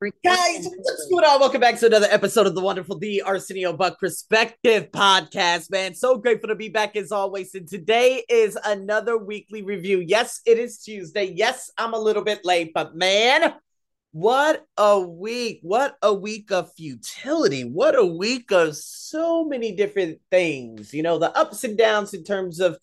Guys, what's going on? Welcome back to another episode of the wonderful The Arsenio Buck Perspective Podcast, man. So grateful to be back as always. And today is another weekly review. Yes, it is Tuesday. Yes, I'm a little bit late, but man, what a week. What a week of futility. What a week of so many different things. You know, the ups and downs in terms of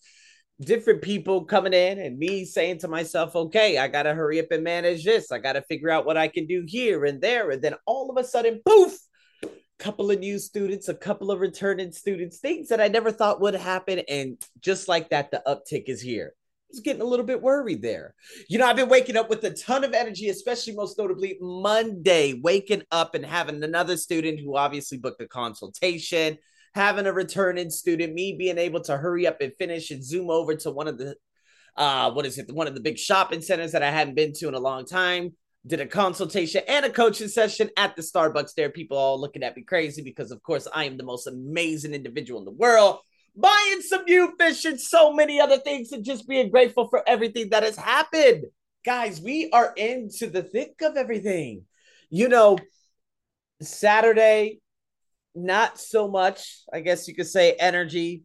different people coming in and me saying to myself, okay, I got to hurry up and manage this. I got to figure out what I can do here and there. And then all of a sudden, poof, a couple of new students, a couple of returning students, things that I never thought would happen. And just like that, the uptick is here. I was getting a little bit worried there. You know, I've been waking up with a ton of energy, especially most notably Monday, waking up and having another student who obviously booked a consultation having a returning student, me being able to hurry up and finish and zoom over to one of the uh what is it, one of the big shopping centers that I hadn't been to in a long time. Did a consultation and a coaching session at the Starbucks there. People all looking at me crazy because, of course, I am the most amazing individual in the world. Buying some new fish and so many other things, and just being grateful for everything that has happened. Guys, we are into the thick of everything. You know, Saturday, not so much, I guess you could say, energy,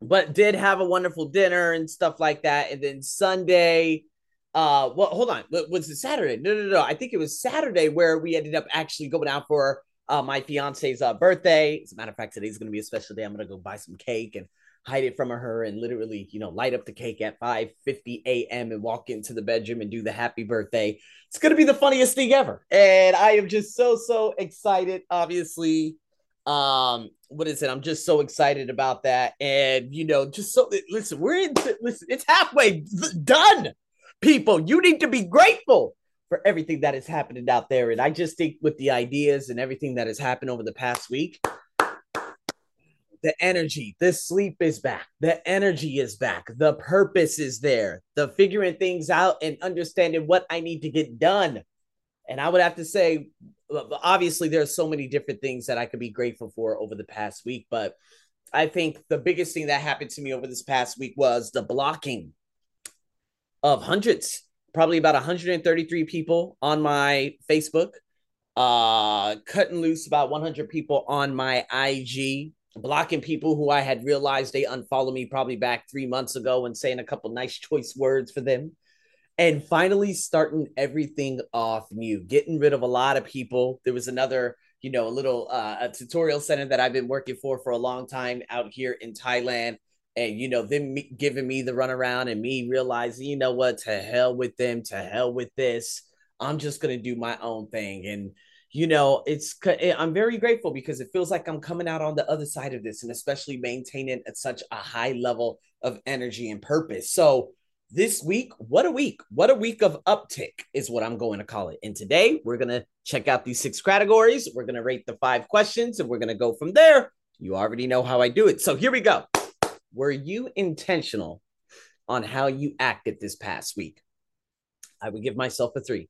but did have a wonderful dinner and stuff like that. And then Sunday, uh, well, hold on, was it Saturday? No, no, no. I think it was Saturday where we ended up actually going out for uh, my fiance's uh, birthday. As a matter of fact, today's going to be a special day. I'm going to go buy some cake and hide it from her and literally, you know, light up the cake at 5 50 a.m. and walk into the bedroom and do the happy birthday. It's going to be the funniest thing ever. And I am just so, so excited. Obviously, um, what is it? I'm just so excited about that. And you know, just so listen, we're in listen, it's halfway done. People, you need to be grateful for everything that is happening out there. And I just think with the ideas and everything that has happened over the past week, the energy, the sleep is back, the energy is back, the purpose is there, the figuring things out and understanding what I need to get done. And I would have to say, obviously there's so many different things that I could be grateful for over the past week, but I think the biggest thing that happened to me over this past week was the blocking of hundreds, probably about 133 people on my Facebook, uh, cutting loose about 100 people on my IG, blocking people who I had realized they unfollowed me probably back three months ago and saying a couple nice choice words for them and finally starting everything off new, getting rid of a lot of people. There was another, you know, a little uh, a tutorial center that I've been working for for a long time out here in Thailand. And, you know, them giving me the runaround and me realizing, you know what, to hell with them, to hell with this. I'm just going to do my own thing. And, you know, it's, eh, I'm very grateful because it feels like I'm coming out on the other side of this and especially maintaining at such a high level of energy and purpose. So, this week, what a week. What a week of uptick is what I'm going to call it. And today we're going to check out these six categories. We're going to rate the five questions and we're going to go from there. You already know how I do it. So here we go. Were you intentional on how you acted this past week? I would give myself a three.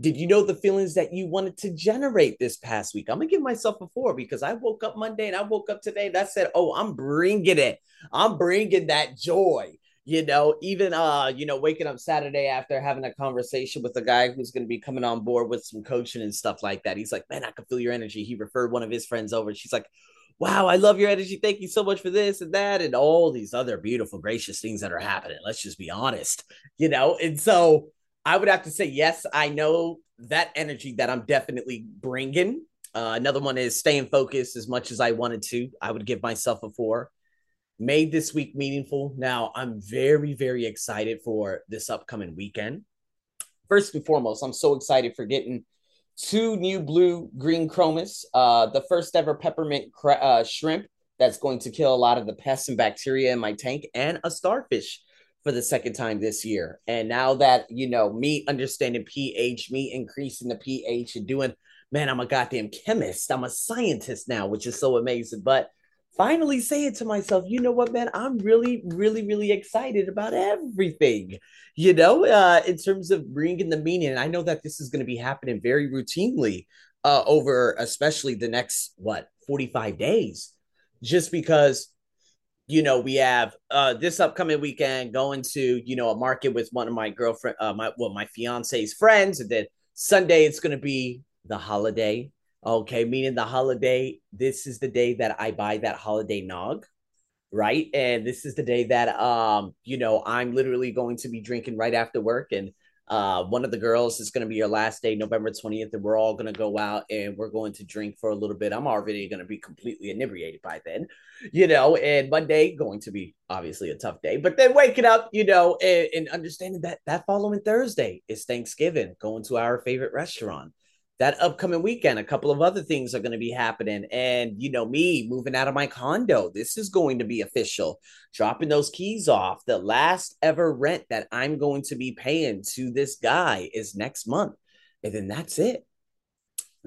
Did you know the feelings that you wanted to generate this past week? I'm gonna give myself a four because I woke up Monday and I woke up today and I said, "Oh, I'm bringing it. I'm bringing that joy you know even uh you know waking up saturday after having a conversation with a guy who's going to be coming on board with some coaching and stuff like that he's like man i can feel your energy. He referred one of his friends over she's like wow i love your energy thank you so much for this and that and all these other beautiful gracious things that are happening let's just be honest you know and so i would have to say yes i know that energy that i'm definitely bringing. Uh, another one is staying focused as much as i wanted to i would give myself a four made this week meaningful. Now, I'm very, very excited for this upcoming weekend. First and foremost, I'm so excited for getting two new blue green chromis, uh, the first ever peppermint cra- uh, shrimp that's going to kill a lot of the pests and bacteria in my tank, and a starfish for the second time this year. And now that, you know, me understanding pH, me increasing the pH and doing, man, I'm a goddamn chemist. I'm a scientist now, which is so amazing. But finally saying to myself, you know what, man, I'm really, really, really excited about everything, you know, uh, in terms of bringing the meaning. And I know that this is going to be happening very routinely uh, over, especially the next, what, 45 days, just because. You know, we have uh this upcoming weekend going to, you know, a market with one of my girlfriend, uh, my well, my fiance's friends, and then Sunday, it's going to be the holiday. Okay, meaning the holiday. This is the day that I buy that holiday nog, right? And this is the day that um, you know, I'm literally going to be drinking right after work and uh, one of the girls is going to be your last day, November 20th, and we're all going to go out and we're going to drink for a little bit. I'm already going to be completely inebriated by then, you know, and Monday going to be obviously a tough day, but then waking up, you know, and, and understanding that that following Thursday is Thanksgiving, going to our favorite restaurant that upcoming weekend, a couple of other things are going to be happening. And, you know, me moving out of my condo, this is going to be official. Dropping those keys off. The last ever rent that I'm going to be paying to this guy is next month. And then that's it.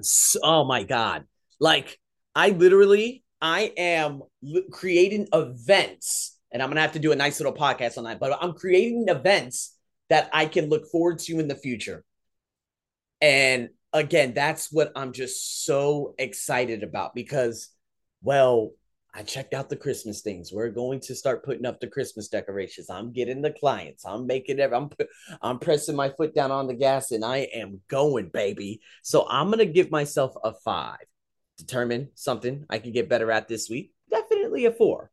So, oh my God. Like, I literally, I am creating events, and I'm going to have to do a nice little podcast on that, but I'm creating events that I can look forward to in the future. And again, that's what I'm just so excited about because, well, I checked out the Christmas things. We're going to start putting up the Christmas decorations. I'm getting the clients. I'm making it. I'm I'm pressing my foot down on the gas, and I am going, baby. So I'm gonna give myself a five. Determine something I can get better at this week. Definitely a four.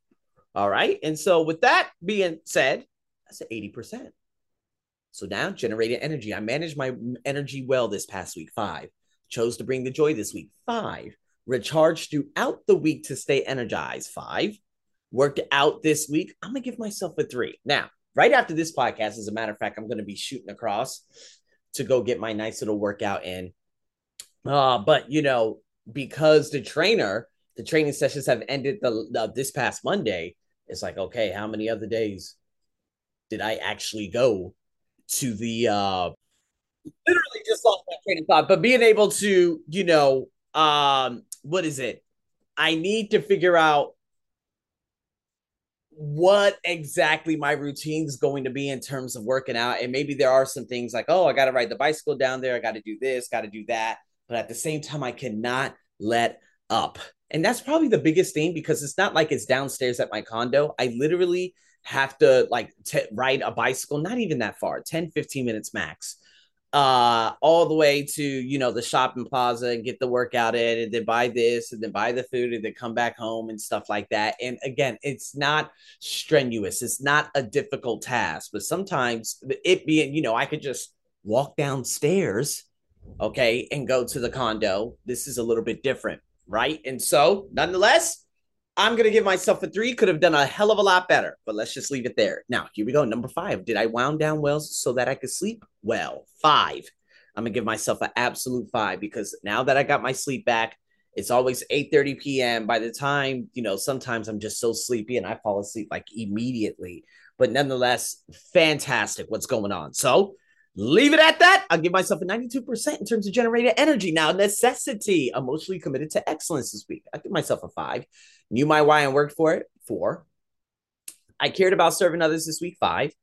All right. And so with that being said, that's eighty percent. So now generated energy. I managed my energy well this past week. Five. Chose to bring the joy this week. Five. Recharged throughout the week to stay energized. Five. Worked out this week. I'm going to give myself a three. Now, right after this podcast, as a matter of fact, I'm going to be shooting across to go get my nice little workout in. Uh, but, you know, because the trainer, the training sessions have ended the, the this past Monday, it's like, okay, how many other days did I actually go to the uh literally just lost my train of thought, but being able to, you know, um, what is it? I need to figure out what exactly my routine is going to be in terms of working out. And maybe there are some things like, oh, I got to ride the bicycle down there. I got to do this, got to do that. But at the same time, I cannot let up. And that's probably the biggest thing because it's not like it's downstairs at my condo. I literally have to like t- ride a bicycle, not even that far, 10, 15 minutes max, uh, all the way to, you know, the shopping plaza and get the workout in and then buy this and then buy the food and then come back home and stuff like that. And again, it's not strenuous. It's not a difficult task, but sometimes it being, you know, I could just walk downstairs, okay, and go to the condo. This is a little bit different, right? And so, nonetheless, I'm going to give myself a three. Could have done a hell of a lot better, but let's just leave it there. Now, here we go. Number five. Did I wound down well so that I could sleep well? Five. I'm going to give myself an absolute five because now that I got my sleep back, it's always 8:30 p.m. By the time, you know, sometimes I'm just so sleepy and I fall asleep like immediately. But nonetheless, fantastic what's going on. So, Leave it at that. I'll give myself a 92% in terms of generated energy. Now, necessity, emotionally committed to excellence this week. I give myself a five. Knew my why and worked for it. Four. I cared about serving others this week. Five.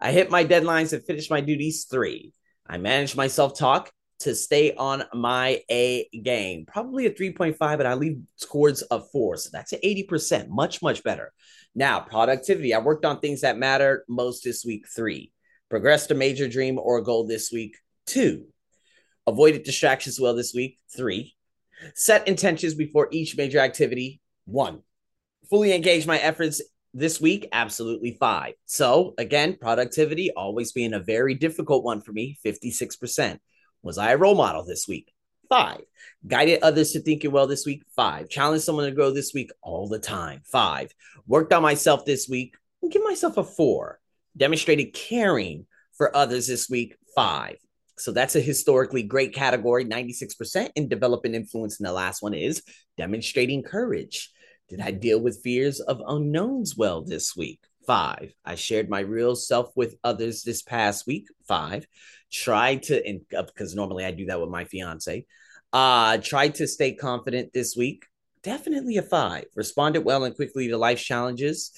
I hit my deadlines and finished my duties. Three. I managed my self talk to stay on my A game. Probably a 3.5, but I leave scores of four. So that's an 80%. Much, much better. Now, productivity. I worked on things that matter most this week. Three progressed a major dream or goal this week. Two, avoided distractions well this week. Three, set intentions before each major activity. One, fully engage my efforts this week. Absolutely five. So again, productivity always being a very difficult one for me. 56%. Was I a role model this week? Five. Guided others to thinking well this week. Five. Challenged someone to grow this week all the time. Five. Worked on myself this week. Give myself a four demonstrated caring for others this week, five. So that's a historically great category, 96%. In developing influence, and the last one is demonstrating courage. Did I deal with fears of unknowns well this week? Five. I shared my real self with others this past week. Five. Tried to, because uh, normally I do that with my fiance. Uh, tried to stay confident this week. Definitely a five. Responded well and quickly to life challenges.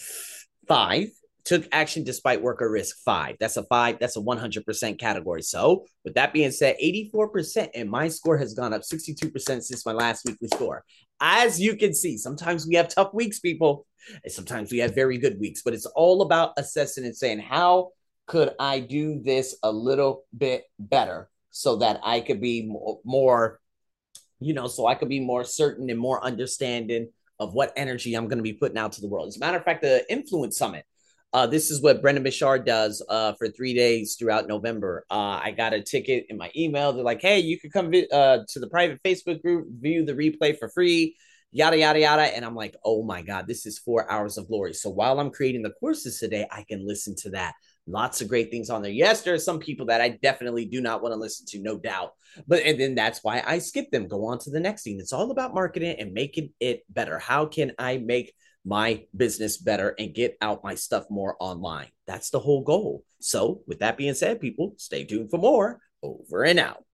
Five took action despite worker risk five. That's a five. That's a 100% category. So, with that being said, 84%, and my score has gone up 62% since my last weekly score. As you can see, sometimes we have tough weeks, people, and sometimes we have very good weeks, but it's all about assessing and saying, how could I do this a little bit better so that I could be more, more you know, so I could be more certain and more understanding of what energy I'm going to be putting out to the world. As a matter of fact, the Influence Summit, uh, this is what Brendon Burchard does uh, for three days throughout November. Uh, I got a ticket in my email. They're like, hey, you could come vi- uh, to the private Facebook group, view the replay for free, yada, yada, yada. And I'm like, oh my God, this is four hours of glory. So while I'm creating the courses today, I can listen to that. Lots of great things on there. Yes, there are some people that I definitely do not want to listen to, no doubt. But and then that's why I skip them. Go on to the next thing. It's all about marketing and making it better. How can I make my business better and get out my stuff more online? That's the whole goal. So, with that being said, people, stay tuned for more. Over and out.